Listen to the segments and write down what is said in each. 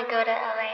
want to go to LA.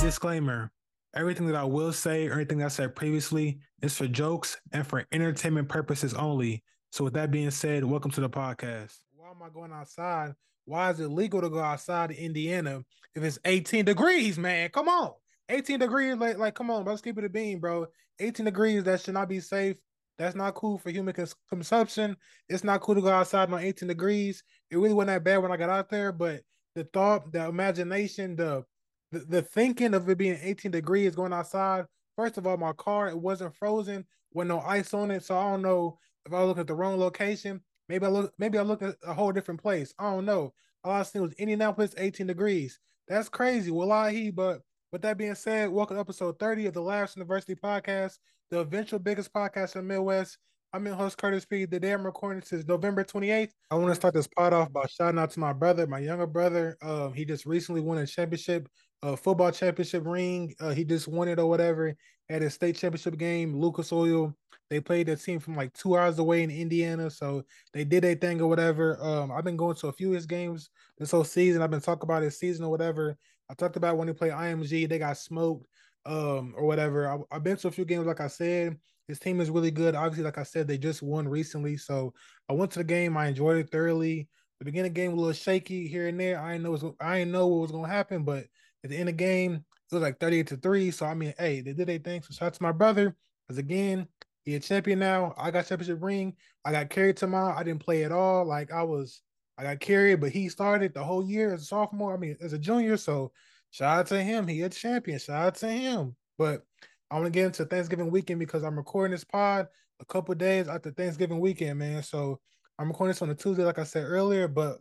Disclaimer Everything that I will say, or anything I said previously, is for jokes and for entertainment purposes only. So, with that being said, welcome to the podcast. Why am I going outside? Why is it legal to go outside in Indiana if it's 18 degrees, man? Come on. 18 degrees, like, like come on, bro. Let's keep it a bean, bro. 18 degrees, that should not be safe. That's not cool for human cons- consumption. It's not cool to go outside on 18 degrees. It really wasn't that bad when I got out there, but the thought, the imagination, the the, the thinking of it being 18 degrees going outside. First of all, my car it wasn't frozen with no ice on it, so I don't know if I look at the wrong location. Maybe I look maybe I look at a whole different place. I don't know. All I see was Indianapolis, 18 degrees. That's crazy. Wallahi, but with that being said, welcome to episode 30 of the Laughs and Adversity Podcast, the eventual biggest podcast in the Midwest. I'm your host, Curtis P. The day I'm recording this is November 28th. I want to start this pod off by shouting out to my brother, my younger brother. Um, he just recently won a championship, a football championship ring. Uh, he just won it or whatever at a state championship game, Lucas Oil. They played a team from like two hours away in Indiana, so they did a thing or whatever. Um, I've been going to a few of his games this whole season. I've been talking about his season or whatever. I talked about when they played IMG, they got smoked, um, or whatever. I, I've been to a few games, like I said. His team is really good. Obviously, like I said, they just won recently, so I went to the game. I enjoyed it thoroughly. The beginning game was a little shaky here and there. I didn't know was, I didn't know what was gonna happen, but at the end of the game, it was like 38 to 3. So I mean, hey, they did their thing. So shout out to my brother. Because again, he a champion now. I got championship ring. I got carried to my I didn't play at all. Like I was I got carried, but he started the whole year as a sophomore. I mean, as a junior. So shout out to him. He a champion. Shout out to him. But I want to get into Thanksgiving weekend because I'm recording this pod a couple days after Thanksgiving weekend, man. So I'm recording this on a Tuesday, like I said earlier. But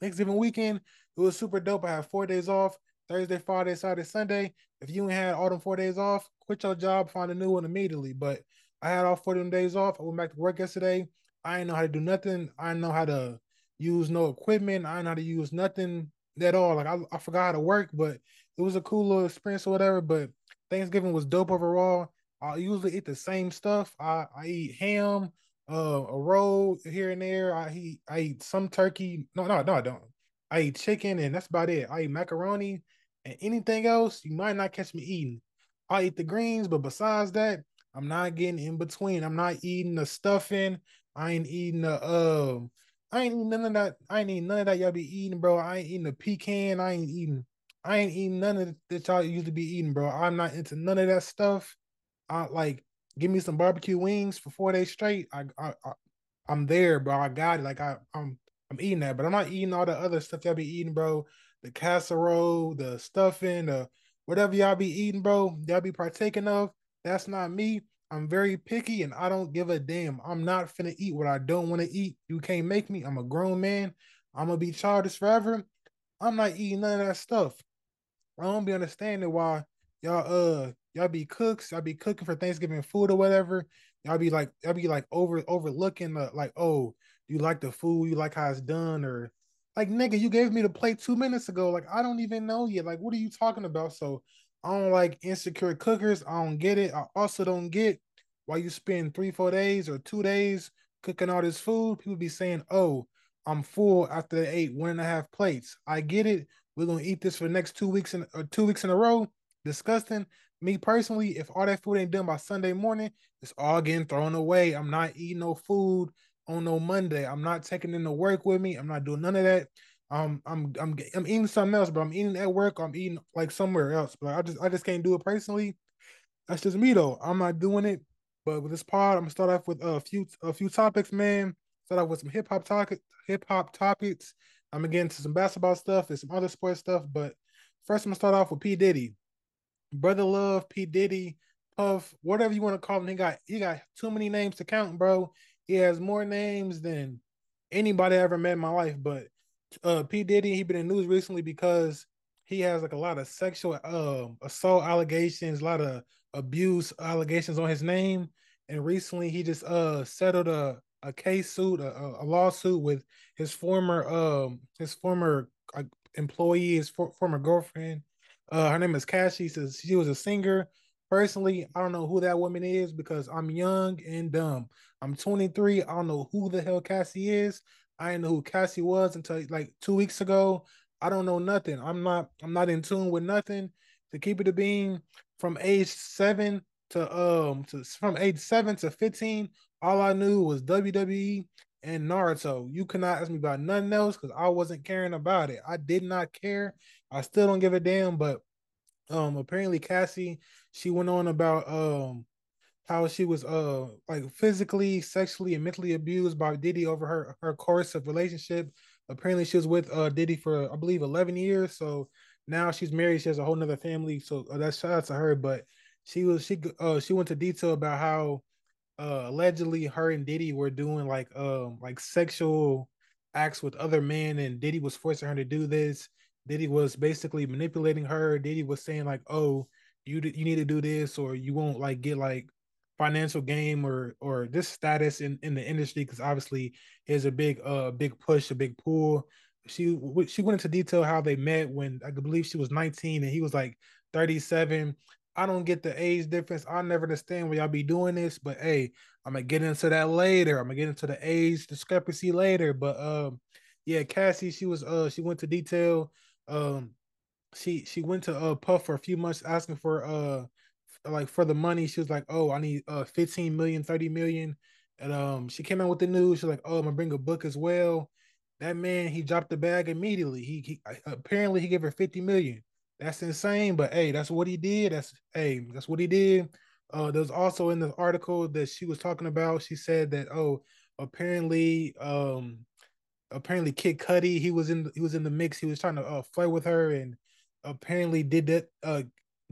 Thanksgiving weekend, it was super dope. I had four days off. Thursday, Friday, Saturday, Sunday. If you ain't had all them four days off, quit your job, find a new one immediately. But I had all four of them days off. I went back to work yesterday. I didn't know how to do nothing. I didn't know how to use no equipment. I didn't know how to use nothing at all. Like I, I forgot how to work, but it was a cool little experience or whatever. But Thanksgiving was dope overall. I usually eat the same stuff. I, I eat ham, uh, a roll here and there. I eat I eat some turkey. No, no, no, I don't. I eat chicken and that's about it. I eat macaroni and anything else, you might not catch me eating. I eat the greens, but besides that, I'm not getting in between. I'm not eating the stuffing. I ain't eating the uh I ain't eating none of that. I ain't eating none of that y'all be eating, bro. I ain't eating the pecan. I ain't eating I ain't eating none of that y'all used to be eating, bro. I'm not into none of that stuff. I like give me some barbecue wings for four days straight. I, I, I I'm there, bro. I got it. Like I, I'm I'm eating that, but I'm not eating all the other stuff y'all be eating, bro. The casserole, the stuffing, the whatever y'all be eating, bro. Y'all be partaking of. That's not me. I'm very picky and I don't give a damn. I'm not finna eat what I don't want to eat. You can't make me. I'm a grown man. I'm gonna be childish forever. I'm not eating none of that stuff. I don't be understanding why y'all uh y'all be cooks, y'all be cooking for Thanksgiving food or whatever. Y'all be like y'all be like over overlooking the like, oh, you like the food, you like how it's done, or like nigga, you gave me the plate two minutes ago. Like, I don't even know yet. Like, what are you talking about? So I don't like insecure cookers. I don't get it. I also don't get why you spend three, four days or two days cooking all this food. People be saying, Oh, I'm full after they ate one and a half plates. I get it. We're gonna eat this for the next two weeks in or two weeks in a row. Disgusting. Me personally, if all that food ain't done by Sunday morning, it's all getting thrown away. I'm not eating no food on no Monday. I'm not taking in the work with me. I'm not doing none of that. Um, I'm I'm I'm eating something else, but I'm eating at work. I'm eating like somewhere else, but I just I just can't do it personally. That's just me though. I'm not doing it. But with this pod, I'm gonna start off with a few a few topics, man. Start off with some hip hop topic hip hop topics. I'm gonna get into some basketball stuff and some other sports stuff. But first, I'm gonna start off with P Diddy, Brother Love, P Diddy, Puff, whatever you want to call him. He got he got too many names to count, bro. He has more names than anybody I ever met in my life. But uh P. Diddy, he been in news recently because he has like a lot of sexual uh, assault allegations, a lot of abuse allegations on his name. And recently he just uh settled a a case suit, a, a lawsuit with his former um his former uh, employee, his for, former girlfriend. Uh, her name is Cassie. Says she was a singer. Personally, I don't know who that woman is because I'm young and dumb. I'm 23. I don't know who the hell Cassie is. I didn't know who Cassie was until like two weeks ago. I don't know nothing. I'm not I'm not in tune with nothing. To keep it a being from age seven to um to from age seven to 15, all I knew was WWE and Naruto. You cannot ask me about nothing else because I wasn't caring about it. I did not care. I still don't give a damn. But um apparently Cassie, she went on about um how she was uh like physically, sexually, and mentally abused by Diddy over her her course of relationship. Apparently, she was with uh Diddy for I believe eleven years. So now she's married. She has a whole nother family. So uh, that's shout out to her. But she was she uh she went to detail about how uh allegedly her and Diddy were doing like um like sexual acts with other men, and Diddy was forcing her to do this. Diddy was basically manipulating her. Diddy was saying like, "Oh, you you need to do this, or you won't like get like financial game or or this status in in the industry because obviously there's a big uh big push a big pull. She she went into detail how they met when i believe she was 19 and he was like 37 i don't get the age difference. I never understand why y'all be doing this but hey i'm gonna get into that later. I'm gonna get into the age discrepancy later. But um yeah cassie she was uh she went to detail. Um she she went to uh puff for a few months asking for uh like for the money, she was like, "Oh, I need uh 15 million, 30 million." And um she came out with the news. She's like, "Oh, I'm gonna bring a book as well." That man, he dropped the bag immediately. He, he apparently he gave her 50 million. That's insane, but hey, that's what he did. That's hey, that's what he did. Uh, there's also in the article that she was talking about. She said that oh, apparently, um, apparently Kid Cudi he was in he was in the mix. He was trying to uh, flirt with her, and apparently did that. Uh,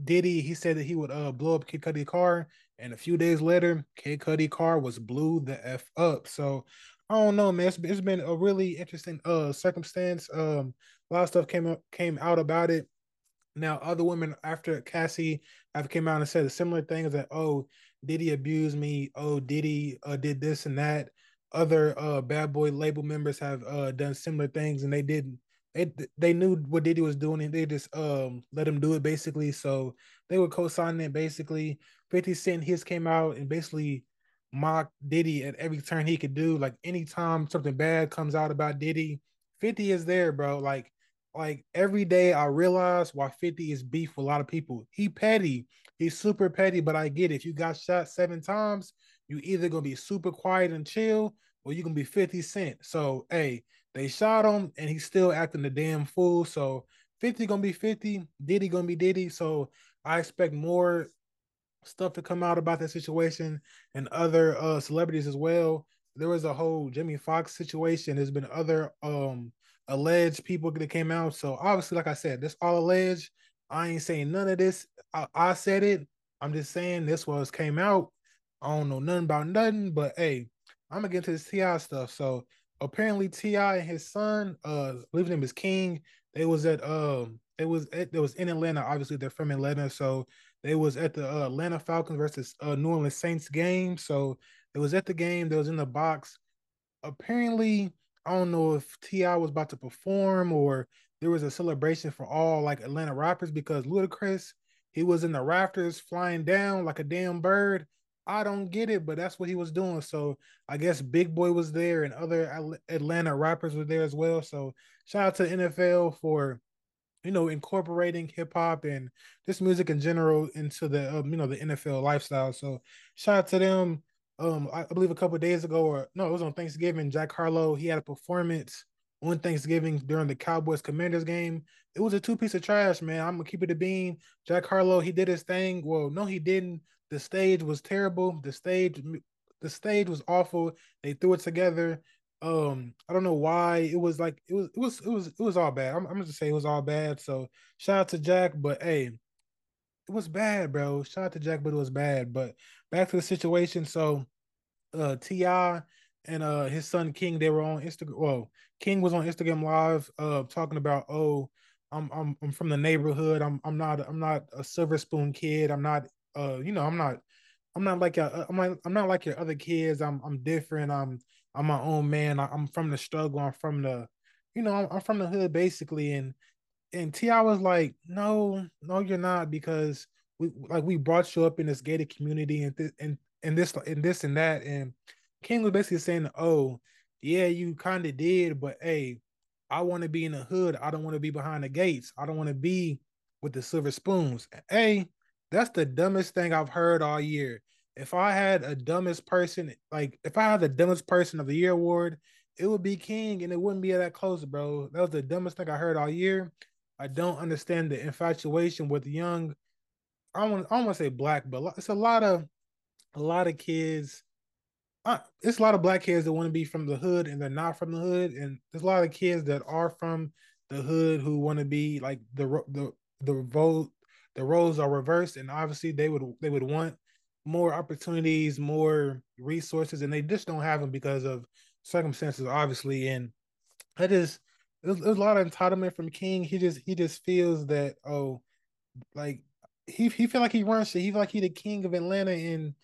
Diddy, he said that he would uh blow up Kid Cudi car, and a few days later, Kid Cudi car was blew the f up. So I don't know, man. It's, it's been a really interesting uh circumstance. Um, a lot of stuff came up came out about it. Now, other women after Cassie have came out and said similar things that oh, Diddy abused me. Oh, Diddy uh, did this and that. Other uh bad boy label members have uh done similar things, and they didn't they they knew what Diddy was doing and they just um let him do it basically. So they were co-signing it basically. 50 Cent his came out and basically mocked Diddy at every turn he could do. Like anytime something bad comes out about Diddy, 50 is there, bro. Like like every day I realize why 50 is beef with a lot of people. He petty. He's super petty, but I get it. If you got shot seven times, you either gonna be super quiet and chill or you gonna be 50 Cent. So hey, they shot him and he's still acting the damn fool. So 50 gonna be 50, Diddy gonna be Diddy. So I expect more stuff to come out about that situation and other uh celebrities as well. There was a whole Jamie Foxx situation. There's been other um alleged people that came out. So obviously, like I said, this all alleged. I ain't saying none of this. I, I said it. I'm just saying this was came out. I don't know nothing about nothing, but hey, I'm gonna get into this T.I. stuff. So apparently T.I. and his son, uh, I believe his name is King. They was at um, it was it, it was in Atlanta. Obviously, they're from Atlanta, so they was at the uh, Atlanta Falcons versus uh, New Orleans Saints game. So it was at the game. They was in the box. Apparently, I don't know if T.I. was about to perform or there was a celebration for all like Atlanta rappers because Ludacris he was in the rafters flying down like a damn bird I don't get it, but that's what he was doing. So I guess Big Boi was there and other Atlanta rappers were there as well. So shout out to NFL for you know incorporating hip hop and just music in general into the um, you know the NFL lifestyle. So shout out to them. Um, I, believe a couple days ago, or no, it was on Thanksgiving. Jack Harlow he had a performance on Thanksgiving during the Cowboys Commanders game. It was a two piece of trash, man. I'm gonna keep it a bean. Jack Harlow, he did his thing. Well, no, he didn't. The stage was terrible. The stage, the stage was awful. They threw it together. Um, I don't know why. It was like it was, it was, it was, it was all bad. I'm, I'm gonna say it was all bad. So shout out to Jack, but hey, it was bad, bro. Shout out to Jack, but it was bad. But back to the situation. So, uh, T.I. and uh his son King, they were on Instagram. Well, King was on Instagram Live, uh, talking about oh. I'm I'm I'm from the neighborhood. I'm I'm not I'm not a silver spoon kid. I'm not uh, you know, I'm not, I'm not like a, I'm not, I'm not like your other kids. I'm, I'm different. I'm, I'm my own man. I, am from the struggle. I'm from the, you know, I'm, I'm from the hood basically. And, and T.I. was like, no, no, you're not because we like we brought you up in this gated community and th- and and this and this and that. And King was basically saying, oh, yeah, you kind of did, but hey, I want to be in the hood. I don't want to be behind the gates. I don't want to be with the silver spoons. Hey, that's the dumbest thing I've heard all year. If I had a dumbest person, like if I had the dumbest person of the year award, it would be King and it wouldn't be that close, bro. That was the dumbest thing I heard all year. I don't understand the infatuation with young. I want I want to say black, but it's a lot of a lot of kids uh, it's a lot of black kids that want to be from the hood and they're not from the hood, and there's a lot of kids that are from the hood who want to be like the the the vote the roles are reversed, and obviously they would they would want more opportunities, more resources, and they just don't have them because of circumstances, obviously. And that is there's, a lot of entitlement from King. He just he just feels that oh, like he he feel like he runs shit. He feel like he the king of Atlanta, and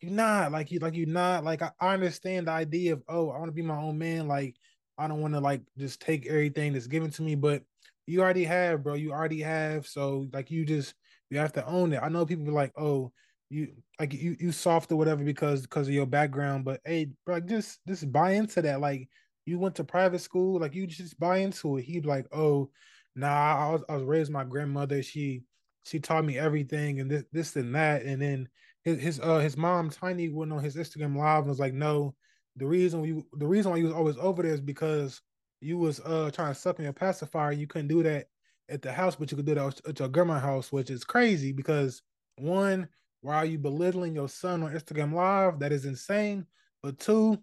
you're not like you like you're not like I, I understand the idea of oh I want to be my own man like I don't want to like just take everything that's given to me but you already have bro. You already have. So like you just you have to own it. I know people be like oh you like you you soft or whatever because because of your background but hey bro like just just buy into that. Like you went to private school like you just buy into it. He'd be like oh nah I was I was raised my grandmother. She she taught me everything and this this and that. And then his his uh his mom Tiny went on his Instagram live and was like, no, the reason you the reason why you was always over there is because you was uh trying to suck me a pacifier. You couldn't do that at the house, but you could do that at your grandma's house, which is crazy because one, why are you belittling your son on Instagram live? That is insane. But two,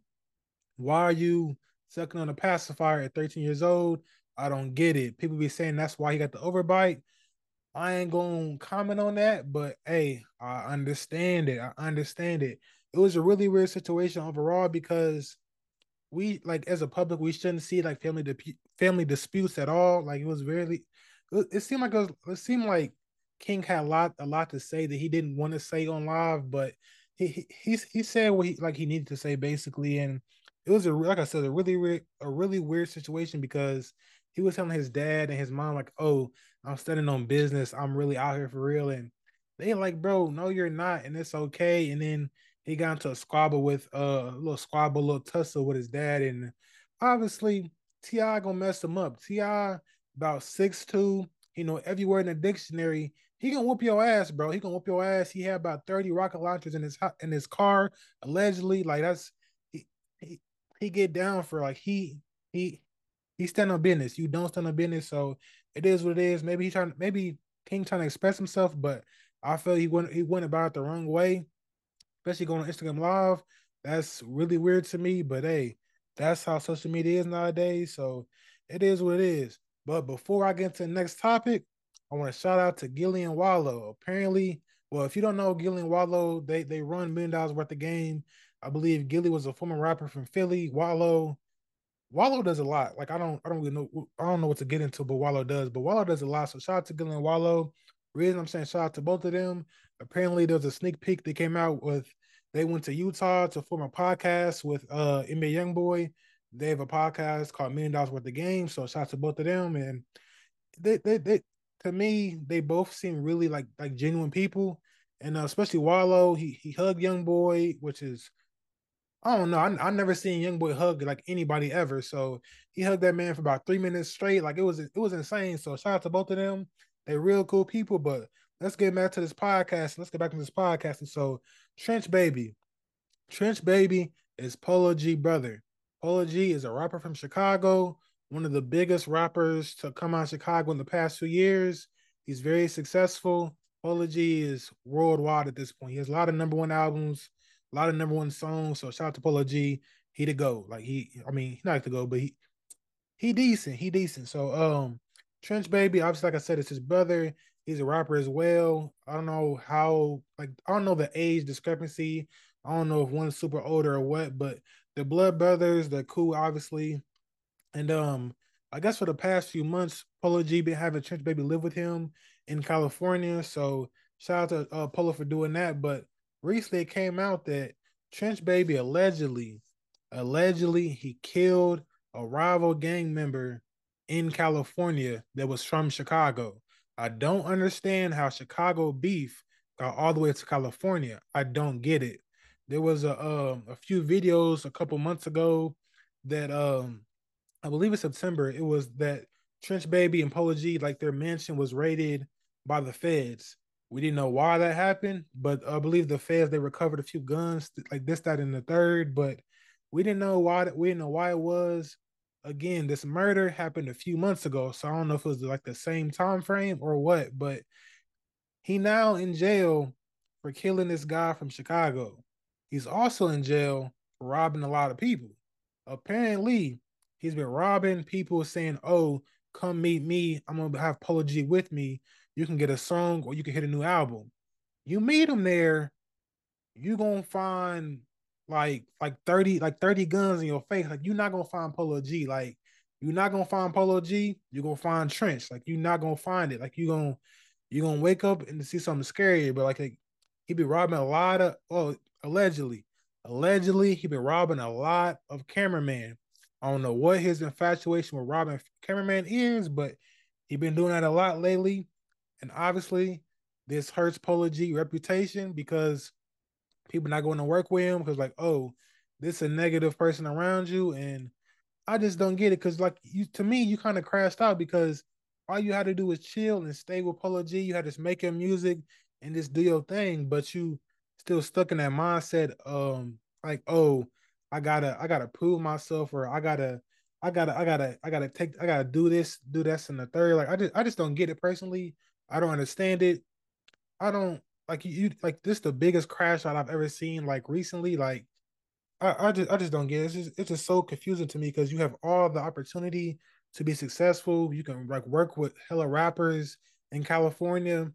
why are you sucking on a pacifier at 13 years old? I don't get it. People be saying that's why he got the overbite. I ain't gonna comment on that, but hey, I understand it. I understand it. It was a really weird situation overall because we like as a public we shouldn't see like family di- family disputes at all. Like it was really, it, seemed like it, was, it seemed like King had a lot a lot to say that he didn't want to say on live, but he he he said what he like he needed to say basically, and it was a like I said a really weird a really weird situation because he was telling his dad and his mom like, "Oh, I'm studying on business. I'm really out here for real." And they like, "Bro, no, you're not, and it's okay." And then he got into a squabble with uh, a little squabble, a little tussle with his dad, and obviously T.I. gonna mess him up. T.I. about six two, you know, everywhere in the dictionary. He gonna whoop your ass, bro. He gonna whoop your ass. He had about thirty rocket launchers in his in his car, allegedly. Like that's he he, he get down for like he he he stand on business. You don't stand on business, so it is what it is. Maybe he trying, maybe King trying to express himself, but I feel he went he went about it the wrong way, especially going on Instagram Live. That's really weird to me, but hey, that's how social media is nowadays. So it is what it is. But before I get into the next topic, I want to shout out to Gillie and Wallo. Apparently, well, if you don't know Gillie and Wallo, they they run million dollars worth of game. I believe Gillie was a former rapper from Philly. Wallo Wallo does a lot. Like I don't, I don't really know, I don't know what to get into, but Wallo does. But Wallo does a lot. So shout out to Gillie and Wallo. Reason I'm saying shout out to both of them. Apparently, there's a sneak peek they came out with. They went to Utah to form a podcast with uh NBA YoungBoy. They have a podcast called Million Dollars Worth of Game. So shout out to both of them. And they, they, they, to me, they both seem really like like genuine people. And uh, especially Wallo, he he hugged YoungBoy, which is I don't know. I I never seen Young Boy hug like anybody ever. So he hugged that man for about three minutes straight. Like it was it was insane. So shout out to both of them. They're real cool people. But let's get back to this podcast. Let's get back to this podcast. And so Trench Baby, Trench Baby is Polo G brother. Polo G is a rapper from Chicago, one of the biggest rappers to come out of Chicago in the past few years. He's very successful. Polo G is worldwide at this point. He has a lot of number one albums a lot of number one songs. So shout out to Polo G. He to go. Like he, I mean, he not to go, but he he decent. He decent. So um Trench Baby, obviously, like I said, it's his brother. He's a rapper as well. I don't know how, like, I don't know the age discrepancy. I don't know if one's super older or what, but the blood brothers, they're cool, obviously. And um, I guess for the past few months, Polo G been having Trench Baby live with him in California. So shout out to uh, Polo for doing that. But recently it came out that Trench Baby allegedly, allegedly he killed a rival gang member in California that was from Chicago. I don't understand how Chicago beef got all the way to California. I don't get it. There was a um, a few videos a couple months ago that um I believe it's September. It was that Trench Baby and Polo G, like their mansion was raided by the feds. We didn't know why that happened, but I believe the feds they recovered a few guns, like this, that, and the third. But we didn't know why. We didn't know why it was. Again, this murder happened a few months ago, so I don't know if it was like the same time frame or what. But he now in jail for killing this guy from Chicago. He's also in jail for robbing a lot of people. Apparently, he's been robbing people, saying, "Oh, come meet me. I'm gonna have Polo G with me. You can get a song or you can hit a new album." You meet him there, you gonna find like like 30 like 30 guns in your face. Like you're not gonna find Polo G. Like you're not gonna find Polo G, you're gonna find Trench. Like you're not gonna find it. Like you're gonna you're gonna wake up and see something scary, but like, like he be robbing a lot of oh allegedly. Allegedly, he been robbing a lot of cameramen. I don't know what his infatuation with robbing cameraman is, but he been doing that a lot lately. And obviously, this hurts Polo G reputation because people not going to work with him because like, oh, this is a negative person around you, and I just don't get it because like you to me, you kind of crashed out because all you had to do was chill and stay with Polo G. You had to make your music and just do your thing, but you still stuck in that mindset, um, like, oh, I gotta, I gotta prove myself, or I gotta, I gotta, I gotta, I gotta take, I gotta do this, do this, and the third. Like, I just, I just don't get it personally. I don't understand it. I don't like you. Like, this the biggest crash out I've ever seen. Like recently, like, I, I just, I just don't get it. It's just, it's just so confusing to me because you have all the opportunity to be successful. You can like work with hella rappers in California.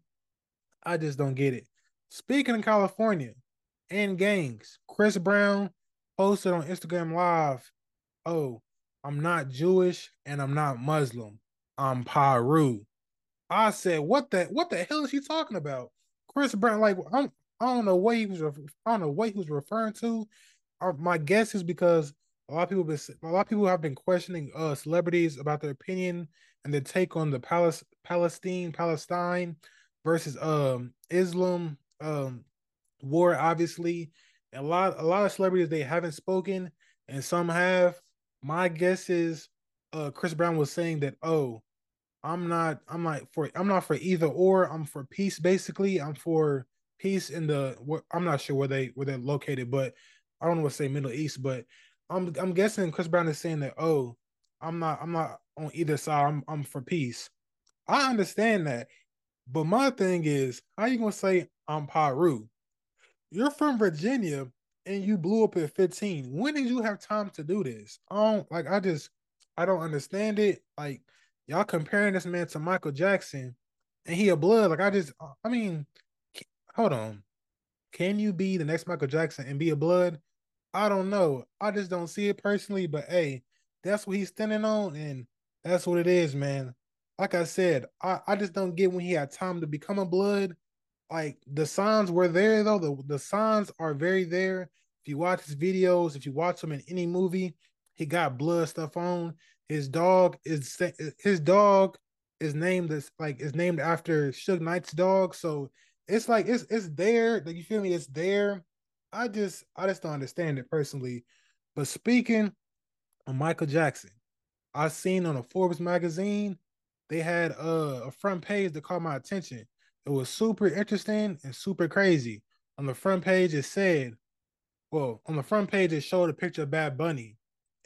I just don't get it. Speaking of California and gangs, Chris Brown posted on Instagram Live, "Oh, I'm not Jewish and I'm not Muslim. I'm Piru." I said, "What the what the hell is he talking about?" Chris Brown, like I'm, I don't know what he was. I don't know what he was referring to. Uh, my guess is because a lot of people been a lot of people have been questioning uh celebrities about their opinion and their take on the Palis- Palestine Palestine versus um Islam um war obviously a lot a lot of celebrities they haven't spoken and some have my guess is uh Chris Brown was saying that oh I'm not I'm not for I'm not for either or I'm for peace basically I'm for peace in the I'm not sure where they where they're located but I don't know what to say Middle East but I'm I'm guessing Chris Brown is saying that oh I'm not I'm not on either side I'm I'm for peace I understand that but my thing is how you gonna say I'm Piru? you're from Virginia and you blew up at 15. When did you have time to do this? I don't like I just I don't understand it. Like y'all comparing this man to Michael Jackson and he a blood. Like I just uh, I mean, hold on. Can you be the next Michael Jackson and be a blood? I don't know. I just don't see it personally, but hey, that's what he's standing on, and that's what it is, man. Like I said, I, I just don't get when he had time to become a blood like the signs were there though. The the signs are very there. If you watch his videos, if you watch him in any movie, he got blood stuff on. His dog is his dog is named like is named after Suge Knight's dog. So it's like it's it's there. Like you feel me? It's there. I just I just don't understand it personally. But speaking of Michael Jackson, I seen on a Forbes magazine they had uh, a front page that caught my attention. It was super interesting and super crazy. On the front page, it said, well, on the front page, it showed a picture of Bad Bunny,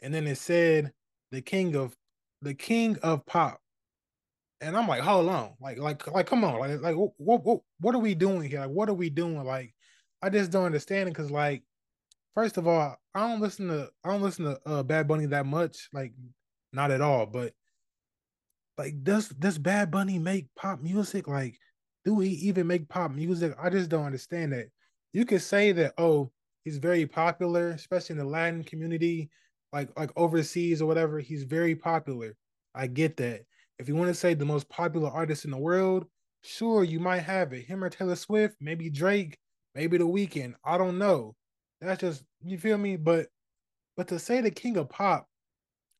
and then it said the king of the king of pop. And I'm like, hold on, like, like, like, come on, like, like, what, what, what are we doing here? Like, what are we doing? Like, I just don't understand it because, like, first of all, I don't listen to, I don't listen to uh, Bad Bunny that much, like, not at all. But like, does does Bad Bunny make pop music? Like, do he even make pop music? I just don't understand that. You could say that, oh, he's very popular, especially in the Latin community, like like overseas or whatever. He's very popular. I get that. If you want to say the most popular artist in the world, sure, you might have it. Him or Taylor Swift, maybe Drake, maybe The Weeknd. I don't know. That's just you feel me. But but to say the king of pop,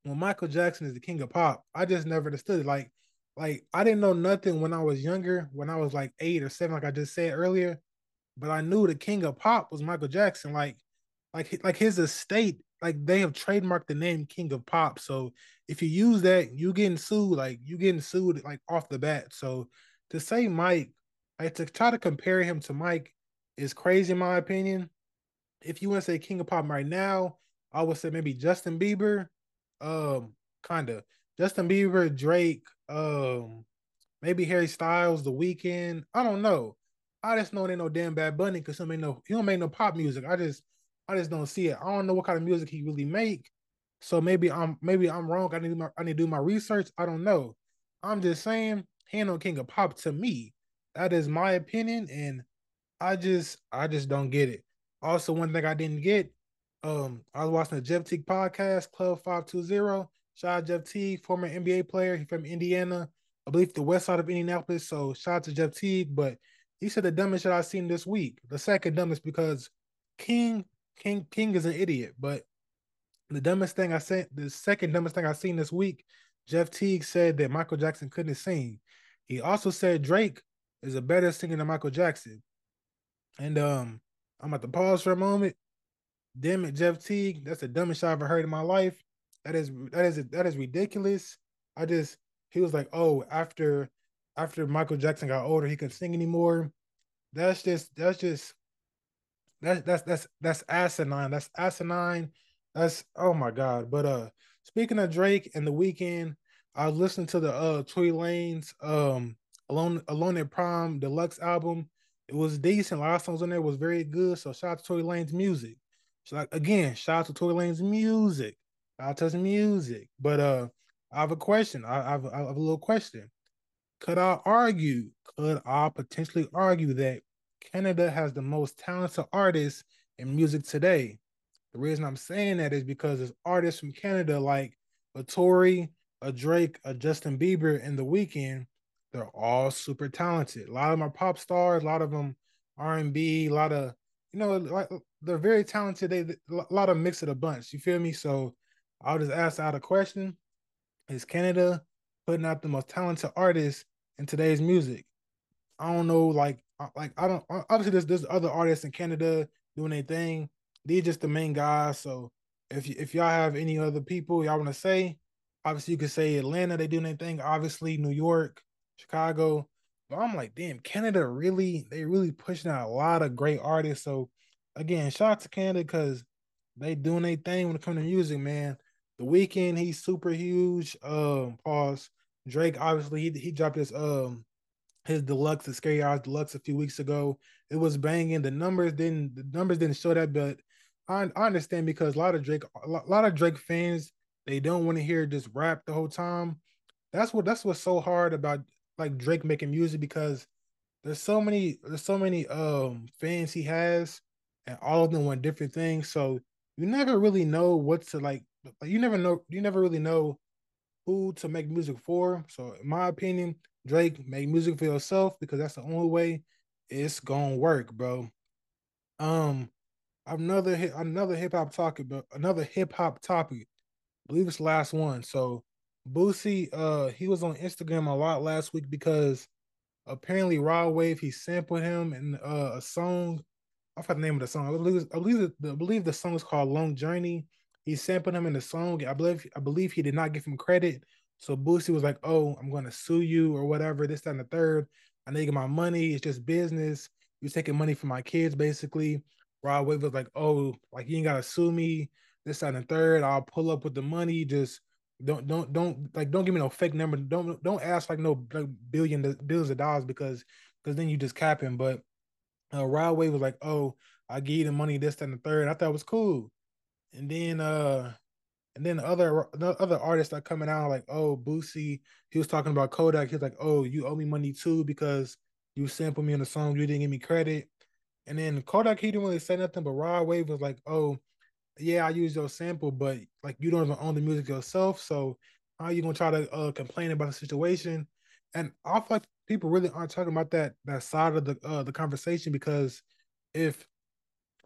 when Michael Jackson is the king of pop, I just never understood it. Like like I didn't know nothing when I was younger, when I was like eight or seven, like I just said earlier. But I knew the king of pop was Michael Jackson. Like like like his estate, like they have trademarked the name King of Pop. So if you use that, you getting sued. Like you getting sued like off the bat. So to say Mike, like to try to compare him to Mike is crazy in my opinion. If you want to say King of Pop right now, I would say maybe Justin Bieber, um, kinda Justin Bieber, Drake, um, maybe Harry Styles, The Weeknd. I don't know. I just know they no damn Bad Bunny because he don't make no he don't make no pop music. I just I just don't see it. I don't know what kind of music he really make. So maybe I'm maybe I'm wrong. I need my, I need to do my research. I don't know. I'm just saying no king of pop to me. That is my opinion, and I just I just don't get it. Also, one thing I didn't get, um, I was watching the Jeff Teague podcast, Club Five Two Zero. Shout out Jeff Teague, former NBA player. He from Indiana, I believe the west side of Indianapolis. So shout out to Jeff Teague. But he said the dumbest shit I've seen this week. The second dumbest because King King King is an idiot. But the dumbest thing I said, the second dumbest thing I seen this week, Jeff Teague said that Michael Jackson couldn't sing. He also said Drake is a better singer than Michael Jackson. And um, I'm at the pause for a moment. Damn it, Jeff Teague, that's the dumbest shit I've ever heard in my life. That is that is that is ridiculous. I just he was like, oh, after after Michael Jackson got older, he couldn't sing anymore. That's just that's just that's that's that's that's asinine. That's asinine. That's oh my god. But uh speaking of Drake and the Weeknd, I was listening to the uh Tory Lanez um Alone Alone at Prom deluxe album. It was decent. A lot of songs on there was very good. So shout out to Tory Lanez music. So like again, shout out to Tory Lanez music. Shout out to his music. But uh I have a question. I, I, have, I have a little question. Could I argue? Could I potentially argue that Canada has the most talented artists in music today. The reason I'm saying that is because there's artists from Canada like a Tory, a Drake, a Justin Bieber, and The Weeknd. They're all super talented. A lot of them are pop stars. A lot of them R&B. A lot of you know, like they're very talented. They a lot of mix of a bunch. You feel me? So I'll just ask out a question: Is Canada putting out the most talented artists in today's music? I don't know, like like I don't obviously there's there's other artists in Canada doing their thing. These just the main guys. So if if y'all have any other people y'all want to say, obviously you could say Atlanta, they doing their thing. Obviously New York, Chicago. But I'm like, damn, Canada really they really pushing out a lot of great artists. So again, shout out to Canada because they doing their thing when it comes to music, man. The Weeknd he's super huge. Um, pause. Drake, obviously, he he dropped his um his deluxe, the Scary Hours deluxe a few weeks ago. It was banging. The numbers didn't the numbers didn't show that, but I, I understand because a lot of Drake, a lot of Drake fans, they don't want to hear just rap the whole time. That's what that's what's so hard about like Drake making music because there's so many there's so many um fans he has, and all of them want different things. So you never really know what to like. You never know. You never really know who to make music for. So in my opinion, Drake, make music for yourself because that's the only way it's gonna work, bro. Um, another another hip hop topic, but another hip hop topic. I believe it's the last one. So Boosie, uh, he was on Instagram a lot last week because apparently Rod Wave he sampled him in uh, a song. I forgot the name of the song. I believe I believe the, I believe the song is called Long Journey. He sampled him in the song. I believe I believe he did not give him credit so Boosie was like, "Oh, I'm going to sue you or whatever. This, that, and the third. I need my money. It's just business. You're taking money from my kids, basically." Rod Wave was like, "Oh, like you ain't gotta sue me. This, that, and the third. I'll pull up with the money. Just don't, don't, don't like, don't give me no fake number. Don't, don't ask like no like billion billions of dollars because, because then you just capping." But uh, Rod Wave was like, "Oh, I give you the money. This, that, and the third. I thought it was cool. And then uh and then other other artists are coming out like, oh, Boosie, he was talking about Kodak. He's like, oh, you owe me money too because you sampled me in the song, you didn't give me credit. And then Kodak, he didn't really say nothing, but Rod Wave was like, oh, yeah, I used your sample, but like you don't even own the music yourself. So how are you gonna try to uh, complain about the situation? And I feel like people really aren't talking about that that side of the uh, the conversation because if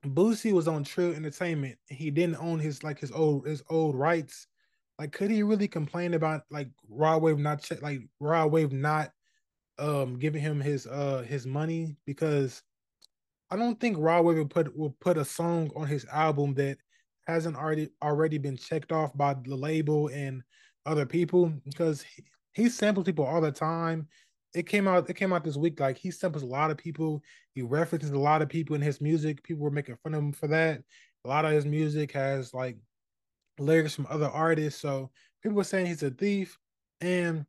Boosie was on Trill Entertainment. He didn't own his like his old his old rights. Like, could he really complain about like Rod Wave not like Rod Wave not um giving him his uh his money because I don't think Rod Wave will put will put a song on his album that hasn't already already been checked off by the label and other people because he, he samples people all the time. It came out it came out this week like he samples a lot of people. He references a lot of people in his music. People were making fun of him for that. A lot of his music has like lyrics from other artists. So people were saying he's a thief. And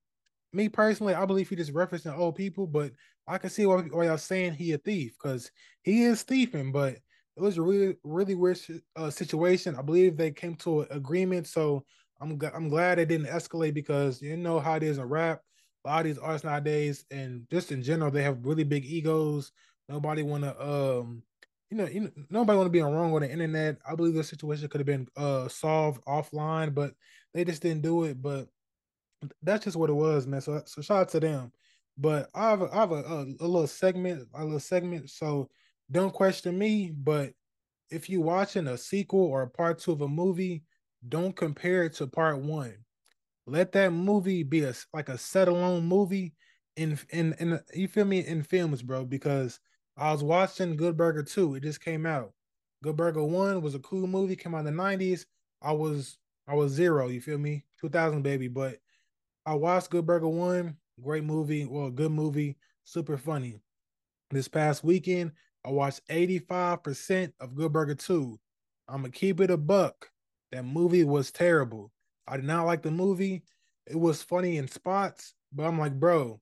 me personally, I believe he just referencing old people, but I can see why, why y'all saying he a thief because he is thieving. But it was a really really weird uh, situation. I believe they came to an agreement, so I'm I'm glad it didn't escalate because you know how it is in rap. A lot of these artists nowadays, and just in general, they have really big egos. Nobody want to, um, you know, you know, nobody want to be on wrong on the internet. I believe the situation could have been uh solved offline, but they just didn't do it. But that's just what it was, man. So so shout out to them. But I have a, I have a, a, a little segment, a little segment. So don't question me, but if you're watching a sequel or a part two of a movie, don't compare it to part one. Let that movie be a like a set alone movie in in in you feel me in films, bro. Because I was watching Good Burger 2, it just came out. Good Burger 1 was a cool movie, came out in the 90s. I was I was zero, you feel me? 2000 baby, but I watched Good Burger 1, great movie, well, good movie, super funny. This past weekend, I watched 85% of Good Burger 2. I'm gonna keep it a buck. That movie was terrible. I did not like the movie. It was funny in spots, but I'm like, bro,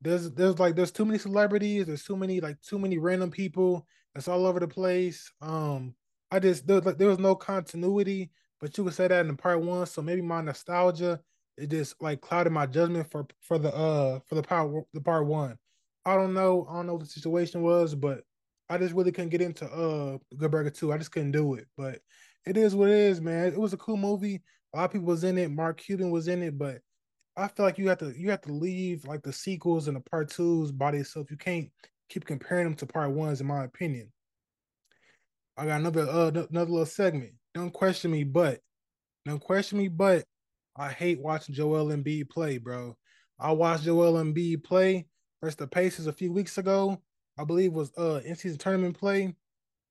there's there's like there's too many celebrities, there's too many like too many random people that's all over the place. Um, I just there, like, there was no continuity, but you could say that in part one. So maybe my nostalgia it just like clouded my judgment for for the uh for the part the part one. I don't know. I don't know what the situation was, but I just really couldn't get into uh Good Burger 2. I just couldn't do it. But it is what it is, man. It was a cool movie. A lot of people was in it. Mark Cuban was in it, but I feel like you have to you have to leave like the sequels and the part twos by themselves. You can't keep comparing them to part ones, in my opinion. I got another uh another little segment. Don't question me, but don't question me, but I hate watching Joel Embiid play, bro. I watched Joel Embiid play versus the Pacers a few weeks ago. I believe was uh in season tournament play.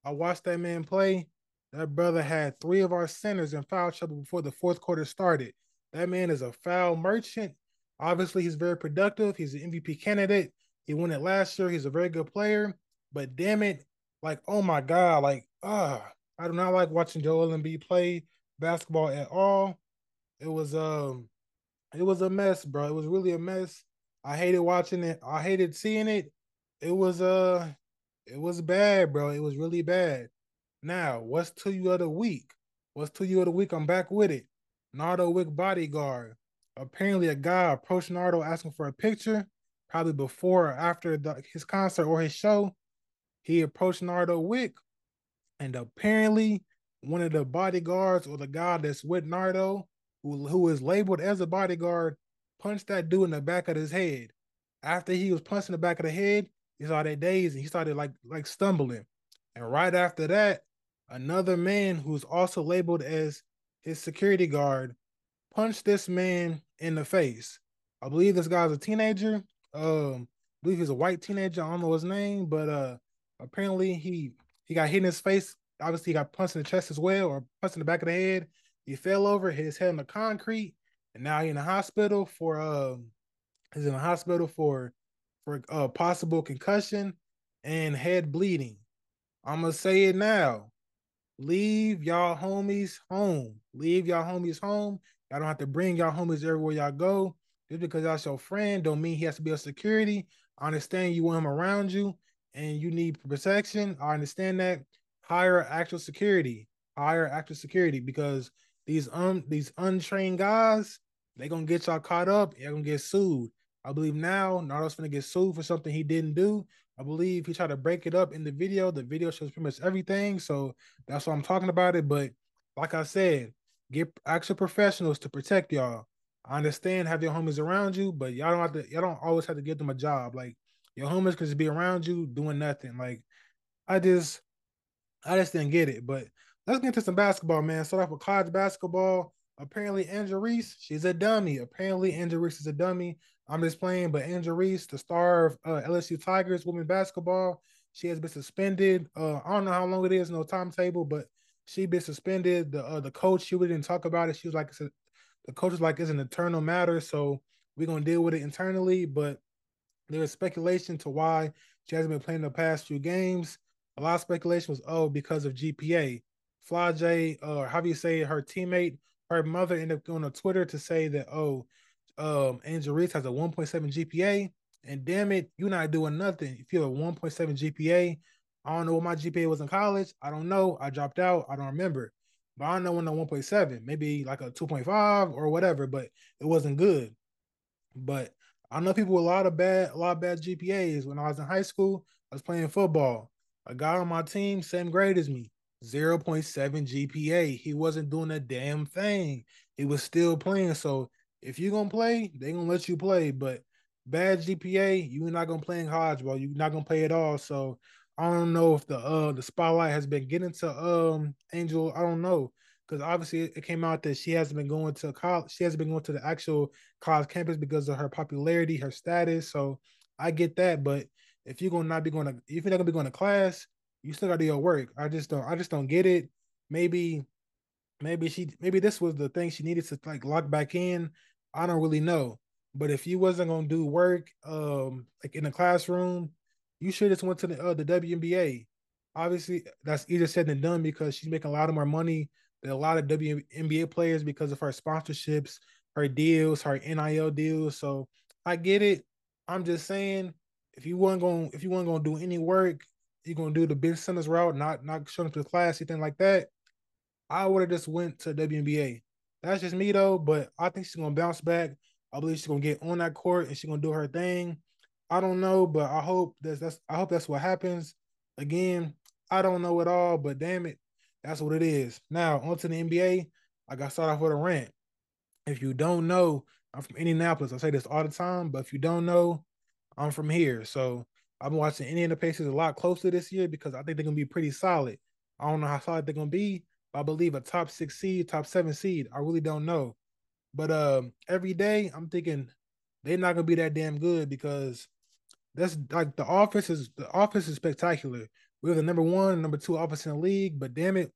I watched that man play. That brother had three of our centers in foul trouble before the fourth quarter started. That man is a foul merchant. Obviously, he's very productive. He's an MVP candidate. He won it last year. He's a very good player. But damn it, like, oh my God, like, ah, uh, I do not like watching Joel Embiid play basketball at all. It was um it was a mess, bro. It was really a mess. I hated watching it. I hated seeing it it was uh it was bad, bro. It was really bad. Now, what's to you of the week? What's to you of the week? I'm back with it. Nardo Wick bodyguard. Apparently, a guy approached Nardo asking for a picture, probably before or after the, his concert or his show. He approached Nardo Wick, and apparently, one of the bodyguards or the guy that's with Nardo, who, who is labeled as a bodyguard, punched that dude in the back of his head. After he was punched in the back of the head, he saw that days and he started like like stumbling. And right after that, another man who's also labeled as his security guard punched this man in the face. I believe this guy's a teenager. Um, I believe he's a white teenager. I don't know his name, but uh apparently he he got hit in his face. Obviously, he got punched in the chest as well, or punched in the back of the head. He fell over, hit his head on the concrete, and now he's in the hospital for um he's in the hospital for for a possible concussion and head bleeding. I'm gonna say it now. Leave y'all homies home. Leave y'all homies home. Y'all don't have to bring y'all homies everywhere y'all go. Just because y'all your friend don't mean he has to be a security. I understand you want him around you and you need protection. I understand that. Hire actual security. Hire actual security because these um these untrained guys, they gonna get y'all caught up. You're gonna get sued. I believe now Nardo's gonna get sued for something he didn't do. I believe he tried to break it up in the video. The video shows pretty much everything, so that's why I'm talking about it. But like I said, get actual professionals to protect y'all. I understand have your homies around you, but y'all don't have to. Y'all don't always have to give them a job. Like your homies can just be around you doing nothing. Like I just, I just didn't get it. But let's get into some basketball, man. Start off with college basketball. Apparently, Angel Reese, she's a dummy. Apparently, Angel Reese is a dummy. I'm just playing, but Angel Reese, the star of uh, LSU Tigers women basketball, She has been suspended. Uh, I don't know how long it is, no timetable, but she been suspended. The uh, the coach, she didn't talk about it. She was like, the coach was like, it's an eternal matter, so we're gonna deal with it internally. But there is speculation to why she hasn't been playing the past few games. A lot of speculation was, oh, because of GPA. Flau'jae, or uh, how do you say her teammate, her mother ended up going on Twitter to say that, oh, um, Angel Reese has a 1.7 GPA. And damn it, you're not doing nothing. If you have a 1.7 GPA, I don't know what my GPA was in college. I don't know. I dropped out. I don't remember. But I don't know when the 1.7, maybe like a 2.5 or whatever, but it wasn't good. But I know people with a lot of bad, a lot of bad GPAs. When I was in high school, I was playing football. A guy on my team, same grade as me, 0.7 GPA. He wasn't doing a damn thing. He was still playing. So if you're gonna play, they gonna let you play. But bad GPA, you're not gonna play in college ball. You're not gonna play at all. So I don't know if the uh the spotlight has been getting to um Angel. I don't know because obviously it came out that she hasn't been going to college. She hasn't been going to the actual college campus because of her popularity, her status. So I get that, but if you're gonna not be going to, if you're not gonna be going to class, you still gotta do your work. I just don't, I just don't get it. Maybe, maybe she, maybe this was the thing she needed to like lock back in. I don't really know. But if you wasn't gonna do work, um, like in the classroom, you should just went to the uh, the WNBA. Obviously, that's easier said than done because she's making a lot of more money than a lot of WNBA players because of her sponsorships, her deals, her NIL deals. So I get it. I'm just saying, if you weren't gonna, if you weren't to do any work, you're to do the Ben Simmons route, not not showing up to class, anything like that. I would have just went to WNBA. That's just me though, but I think she's gonna bounce back. I believe she's gonna get on that court and she's gonna do her thing. I don't know, but I hope that's that's I hope that's what happens. Again, I don't know at all, but damn it, that's what it is. Now onto the NBA. I got start off with a rant. If you don't know, I'm from Indianapolis. I say this all the time, but if you don't know, I'm from here. So I've been watching Indiana Pacers a lot closer this year because I think they're gonna be pretty solid. I don't know how solid they're gonna be, I believe a top six seed, top seven seed. I really don't know. But um, every day I'm thinking they're not gonna be that damn good because that's like the offense is the offense is spectacular. We're the number one, number two offense in the league, but damn it,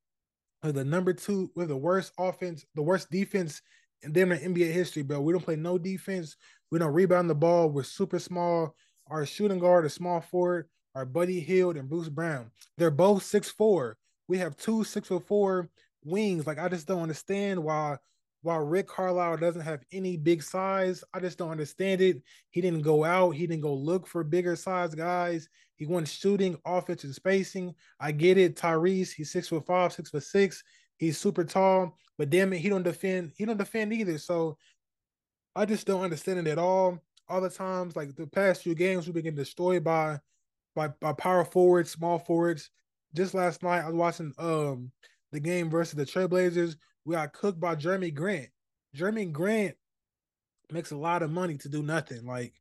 we're the number two, we're the worst offense, the worst defense in damn NBA history, bro. We don't play no defense. We don't rebound the ball. We're super small. Our shooting guard is small forward. Our Buddy Hield and Bruce Brown. They're both six four. We have two six foot four wings. Like I just don't understand why while Rick Carlisle doesn't have any big size, I just don't understand it. He didn't go out, he didn't go look for bigger size guys. He went shooting, offensive spacing. I get it. Tyrese, he's six foot five, six foot six. He's super tall, but damn it, he don't defend. He don't defend either. So I just don't understand it at all. All the times, like the past few games, we've been getting destroyed by by by power forwards, small forwards. Just last night, I was watching um the game versus the Trailblazers we got cooked by Jerami Grant. Jerami Grant makes a lot of money to do nothing. Like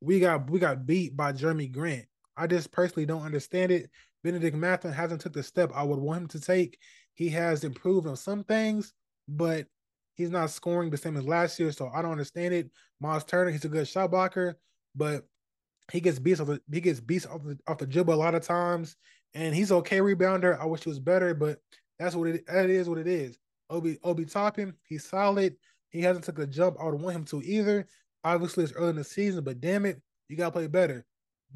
we got we got beat by Jerami Grant. I just personally don't understand it. Bennedict Mathurin hasn't took the step I would want him to take. He has improved on some things, but he's not scoring the same as last year. So I don't understand it. Miles Turner, he's a good shot blocker, but he gets beats off the he gets beats off the off the dribble a lot of times. And he's okay rebounder. I wish he was better, but that's what it that is what it is. Obi Obi Toppin, he's solid. He hasn't took a jump I would want him to either. Obviously, it's early in the season, but damn it, you gotta play better.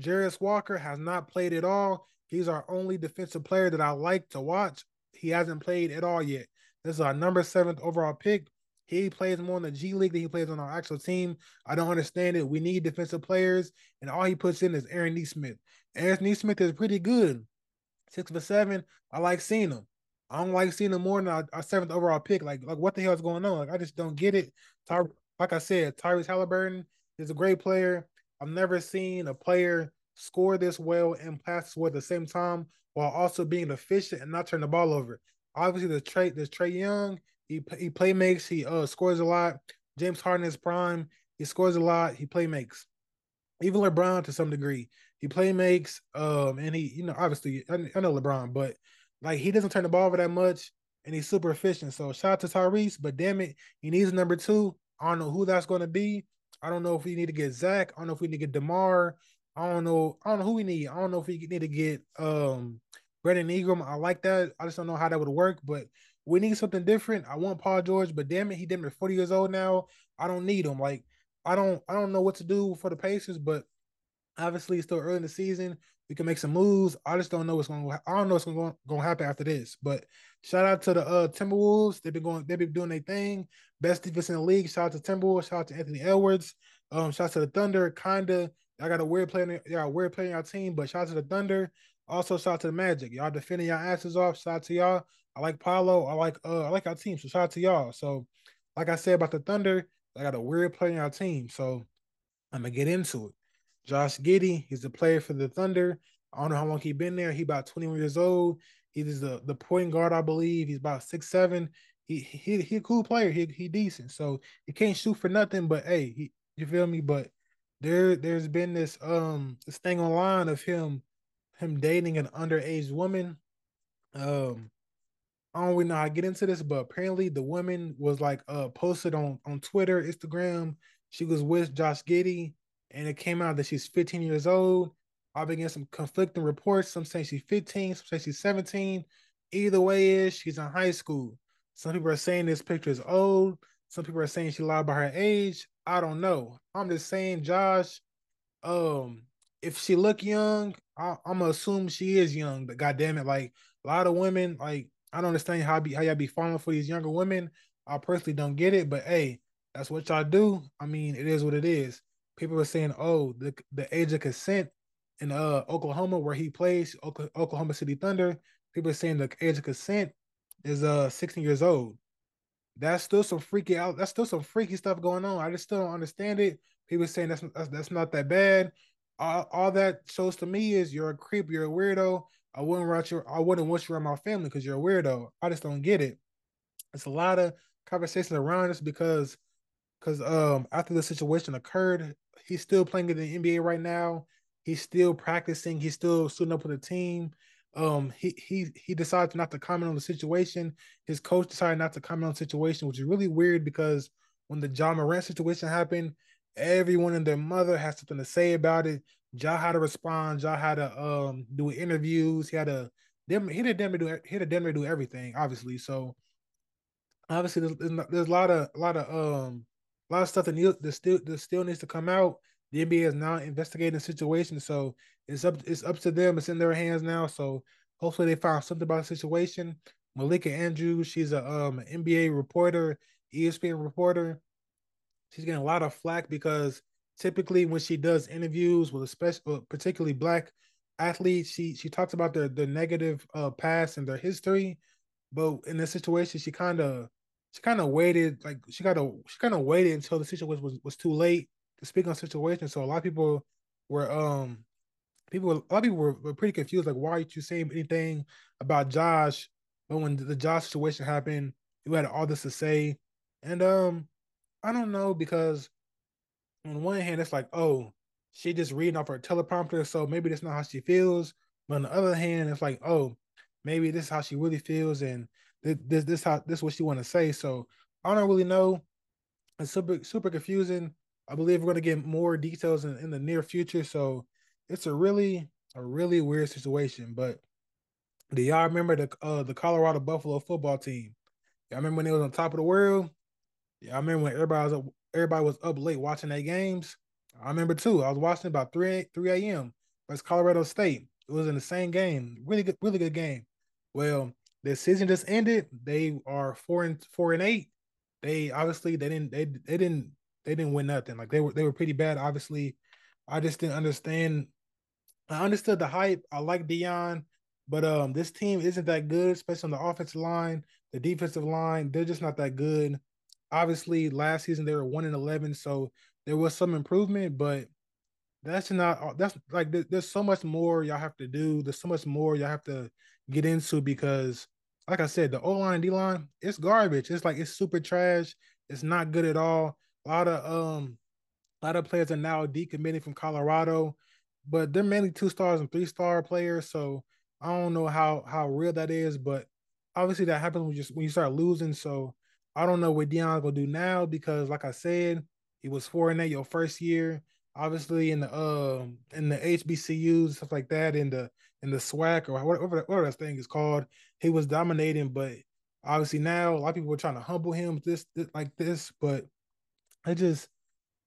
Jarace Walker has not played at all. He's our only defensive player that I like to watch. He hasn't played at all yet. This is our number seventh overall pick. He plays more in the G League than he plays on our actual team. I don't understand it. We need defensive players, and all he puts in is Aaron Nesmith. Aaron Nesmith is pretty good. Six for seven. I like seeing him. I don't like seeing him more than a, seventh overall pick. Like, like what the hell is going on? Like, I just don't get it. Ty, like I said, Tyrese Halliburton is a great player. I've never seen a player score this well and pass well at the same time while also being efficient and not turn the ball over. Obviously, the Trae, there's Trae Young. He he play makes. He uh scores a lot. James Harden is prime. He scores a lot. He play makes. Even LeBron to some degree, he play makes. Um, and he you know obviously I, know LeBron, but like he doesn't turn the ball over that much, and he's super efficient. So shout out to Tyrese, but damn it, he needs number two. I don't know who that's going to be. I don't know if we need to get Zach. I don't know if we need to get Demar. I don't know. I don't know who we need. I don't know if we need to get um Brandon Ingram. I like that. I just don't know how that would work, but we need something different. I want Paul George, but damn it, he damn near 40 years old now. I don't need him. Like I don't I don't know what to do for the Pacers, but obviously it's still early in the season. We can make some moves. I just don't know what's going. to I don't know what's going to happen after this. But shout out to the uh, Timberwolves. They've been going. They've been doing their thing. Best defense in the league. Shout out to Timberwolves. Shout out to Anthony Edwards. Um, shout out to the Thunder. Kinda. I got a weird player. Yeah, weird player in our team. But shout out to the Thunder. Also shout out to the Magic. Y'all defending y'all asses off. Shout out to y'all. I like Paolo. I like uh I like our team. So shout out to y'all. So like I said about the Thunder, I got a weird player in our team. So I'm gonna get into it. Josh Giddey, he's the player for the Thunder. I don't know how long he been there. He about 21 years old. He's the the point guard, I believe. He's about six seven. He he he a cool player. He he decent. So he can't shoot for nothing. But hey, he, you feel me? But there there's been this um this thing online of him him dating an underage woman. Um, I don't really know how to get into this, but apparently the woman was like uh posted on on Twitter, Instagram. She was with Josh Giddey and it came out that she's 15 years old. I've been getting some conflicting reports. Some say she's 15, some say she's 17. Either way is she's in high school. Some people are saying this picture is old. Some people are saying she lied about her age. I don't know. I'm just saying, Josh. Um, if she look young, I, am gonna assume she is young. But goddamn it, like a lot of women, like I don't understand how be how y'all be falling for these younger women. I personally don't get it, but hey, that's what y'all do. I mean, it is what it is people were saying, oh, the the age of consent in uh Oklahoma where he plays Oklahoma City Thunder. People are saying the age of consent is uh 16 years old. That's still some freaky out. That's still some freaky stuff going on. I just still don't understand it. People saying that's that's, not that bad. All, all that shows to me is you're a creep. You're a weirdo. I wouldn't want you. I wouldn't want you around my family because you're a weirdo. I just don't get it. It's a lot of conversations around this because because um after the situation occurred, he's still playing in the NBA right now. He's still practicing. He's still suiting up with the team. Um, he he he decided not to comment on the situation. His coach decided not to comment on the situation, which is really weird because when the Ja Morant situation happened, everyone and their mother had something to say about it. Ja had to respond. Ja had to um do interviews. He had to them he did them do he did them do everything, obviously. So obviously there's, there's a lot of a lot of um a lot of stuff that, need, that still that still needs to come out. The NBA is now investigating the situation, so it's up it's up to them. It's in their hands now. So hopefully they find something about the situation. Malika Andrews, she's a um NBA reporter, ESPN reporter. She's getting a lot of flack because typically when she does interviews with especially particularly black athletes, she she talks about their their negative uh past and their history. But in this situation, she kind of she kind of waited, like she got of she kind of waited until the situation was, was too late to speak on situation. So a lot of people were um people a lot of people were, were pretty confused, like why aren't you saying anything about Josh? But when the Josh situation happened, you had all this to say, and um I don't know because on one hand it's like oh she just reading off her teleprompter, so maybe that's not how she feels. But on the other hand, it's like oh maybe this is how she really feels, and this this how this what she want to say. So I don't really know. It's super super confusing. I believe we're gonna get more details in, in the near future. So it's a really a really weird situation. But do y'all remember the uh the Colorado Buffalo football team? Y'all remember when they was on top of the world? Yeah, I remember when everybody was up, everybody was up late watching their games. I remember too. I was watching about 3 3 a.m. It's Colorado State. It was in the same game. Really good, really good game. Well, the season just ended. They are four and four and eight. They obviously they didn't they they didn't they didn't win nothing. Like they were they were pretty bad. Obviously, I just didn't understand. I understood the hype. I like Deion, but um, this team isn't that good, especially on the offensive line, the defensive line. They're just not that good. Obviously, last season they were one and eleven, so there was some improvement, but that's not that's like there's so much more y'all have to do. There's so much more y'all have to get into because, like I said, the O line, and D line, it's garbage. It's like it's super trash. It's not good at all. A lot of um, a lot of players are now decommitting from Colorado, but they're mainly two stars and three star players. So I don't know how how real that is, but obviously that happens when you just when you start losing. So I don't know what Deion's gonna do now because, like I said, he was four and eight your first year. obviously in the um in the HBCUs stuff like that in the in the SWAC or whatever whatever that thing is called. He was dominating, but obviously now a lot of people were trying to humble him this, this like this, but I just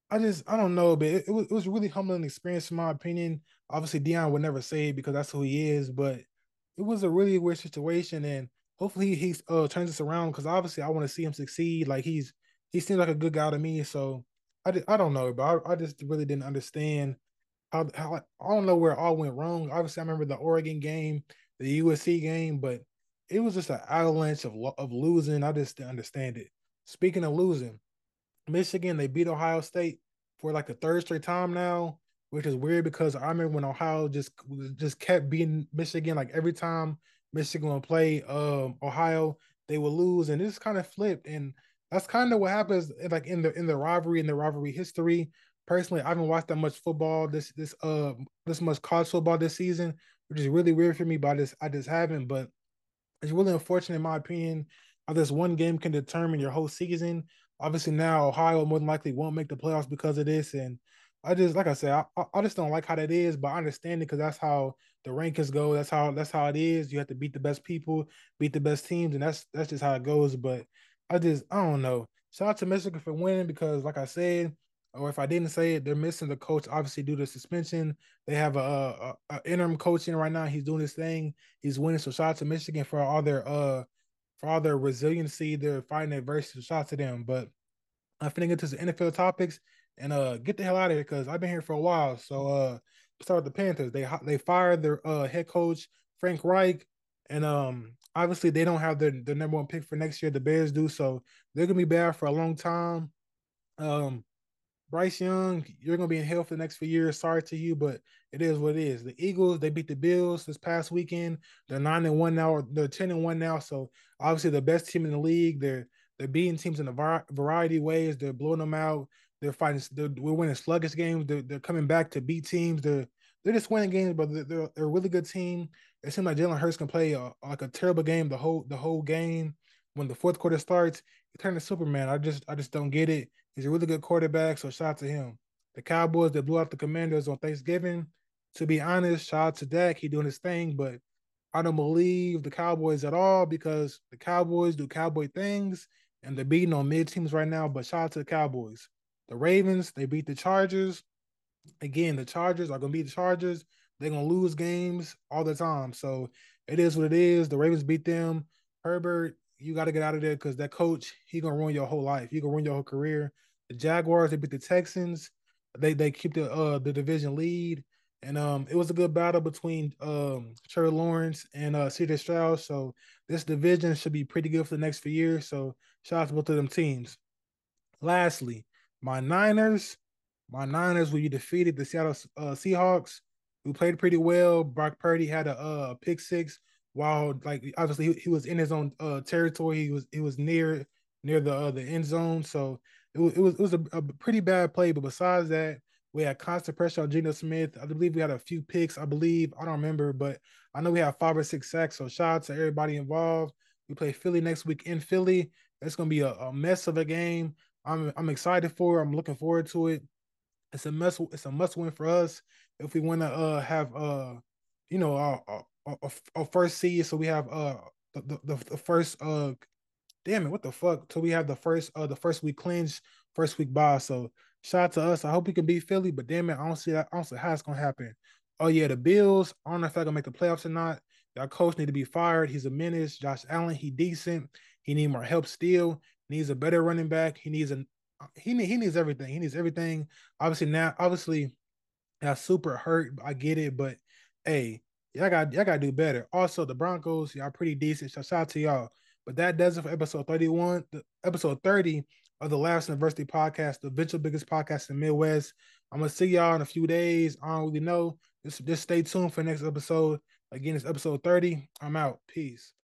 I just I don't know, but it, it, was it was really humbling experience in my opinion. Obviously, Deion would never say it because that's who he is, but it was a really weird situation, and hopefully he, uh, turns this around because obviously I want to see him succeed. Like he's he seems like a good guy to me, so I I don't know, but I, I just really didn't understand how how I don't know where it all went wrong. Obviously, I remember the Oregon game, the USC game, but it was just an avalanche of of losing. I just didn't understand it. Speaking of losing, Michigan, they beat Ohio State for like the third straight time now, which is weird because I remember when Ohio just just kept beating Michigan like every time Michigan would play um, Ohio, they would lose, and this kind of flipped, and that's kind of what happens like in the in the rivalry in the rivalry history. Personally, I haven't watched that much football this this uh this much college football this season, which is really weird for me. But I just I just haven't. But it's really unfortunate, in my opinion, how this one game can determine your whole season obviously now Ohio more than likely won't make the playoffs because of this. And I just like I said, I, I just don't like how that is, but I understand it because that's how the rankings go. That's how that's how it is. You have to beat the best people, beat the best teams, and that's that's just how it goes. But I just I don't know. Shout out to Michigan for winning because, like I said, or if I didn't say it, they're missing the coach obviously due to suspension. They have a, a, a interim coaching right now. He's doing his thing. He's winning. So shout out to Michigan for all their uh for all their resiliency, their fighting adversity. Shout out to them. But I'm finna get to the NFL topics and uh get the hell out of here because I've been here for a while. So uh start with the Panthers. They they fired their uh head coach Frank Reich, and um obviously they don't have their, their number one pick for next year. The Bears do, so they're gonna be bad for a long time. Um Bryce Young, you're gonna be in hell for the next few years. Sorry to you, but it is what it is. The Eagles, they beat the Bills this past weekend. They're nine and one now. They're ten and one now. So obviously the best team in the league. They're they're beating teams in a variety of ways. They're blowing them out. They're fighting. They're, we're winning sluggish games. They're, they're coming back to beat teams. They're they're just winning games, but they're, they're, they're a really good team. It seems like Jalen Hurts can play a, like a terrible game the whole the whole game. When the fourth quarter starts, he turned to Superman. I just I just don't get it. He's a really good quarterback, so shout out to him. The Cowboys that blew out the Commanders on Thanksgiving. To be honest, shout out to Dak. He doing his thing, but I don't believe the Cowboys at all because the Cowboys do cowboy things and they're beating on mid teams right now. But shout out to the Cowboys. The Ravens, they beat the Chargers. Again, the Chargers are gonna beat the Chargers. They're gonna lose games all the time. So it is what it is. The Ravens beat them. Herbert, you got to get out of there because that coach, he gonna ruin your whole life. He gonna ruin your whole career. The Jaguars, they beat the Texans. They they keep the uh the division lead. And um it was a good battle between um Trevor Lawrence and uh CJ Stroud. So this division should be pretty good for the next few years. So shout out to both of them teams. Lastly, my Niners, my Niners, you defeated the Seattle uh, Seahawks, who played pretty well. Brock Purdy had a uh, pick six while like obviously he, he was in his own uh, territory. He was he was near near the uh, the end zone, so it was it was, it was a, a, pretty bad play. But besides that, we had constant pressure on Geno Smith. I believe we had a few picks. I believe I don't remember, but I know we have five or six sacks. So shout out to everybody involved. We play Philly next week in Philly. It's gonna be a, a mess of a game. I'm I'm excited for. It. I'm looking forward to it. It's a must. It's a must win for us if we want to uh, have uh you know our, our, our, first seed. So we have uh the, the, the first uh damn it what the fuck. So we have the first uh the first week clinch, first week bye. So shout out to us. I hope we can beat Philly, but damn it, I don't see that. I don't see how it's gonna happen. Oh yeah, the Bills. I don't know if they're gonna make the playoffs or not. That coach need to be fired. He's a menace. Josh Allen, he decent. He need more help still. Needs a better running back. He needs a he need, he needs everything. He needs everything. Obviously now, obviously, got super hurt. I get it, but hey, y'all got y'all got to do better. Also, the Broncos, y'all pretty decent. So shout out to y'all. But that does it for episode thirty one. Episode thirty of the Laughs and Adversity podcast, the eventual biggest podcast in the Midwest. I'm gonna see y'all in a few days. I don't really know. Just just stay tuned for next episode. Again, it's episode 30. I'm out. Peace.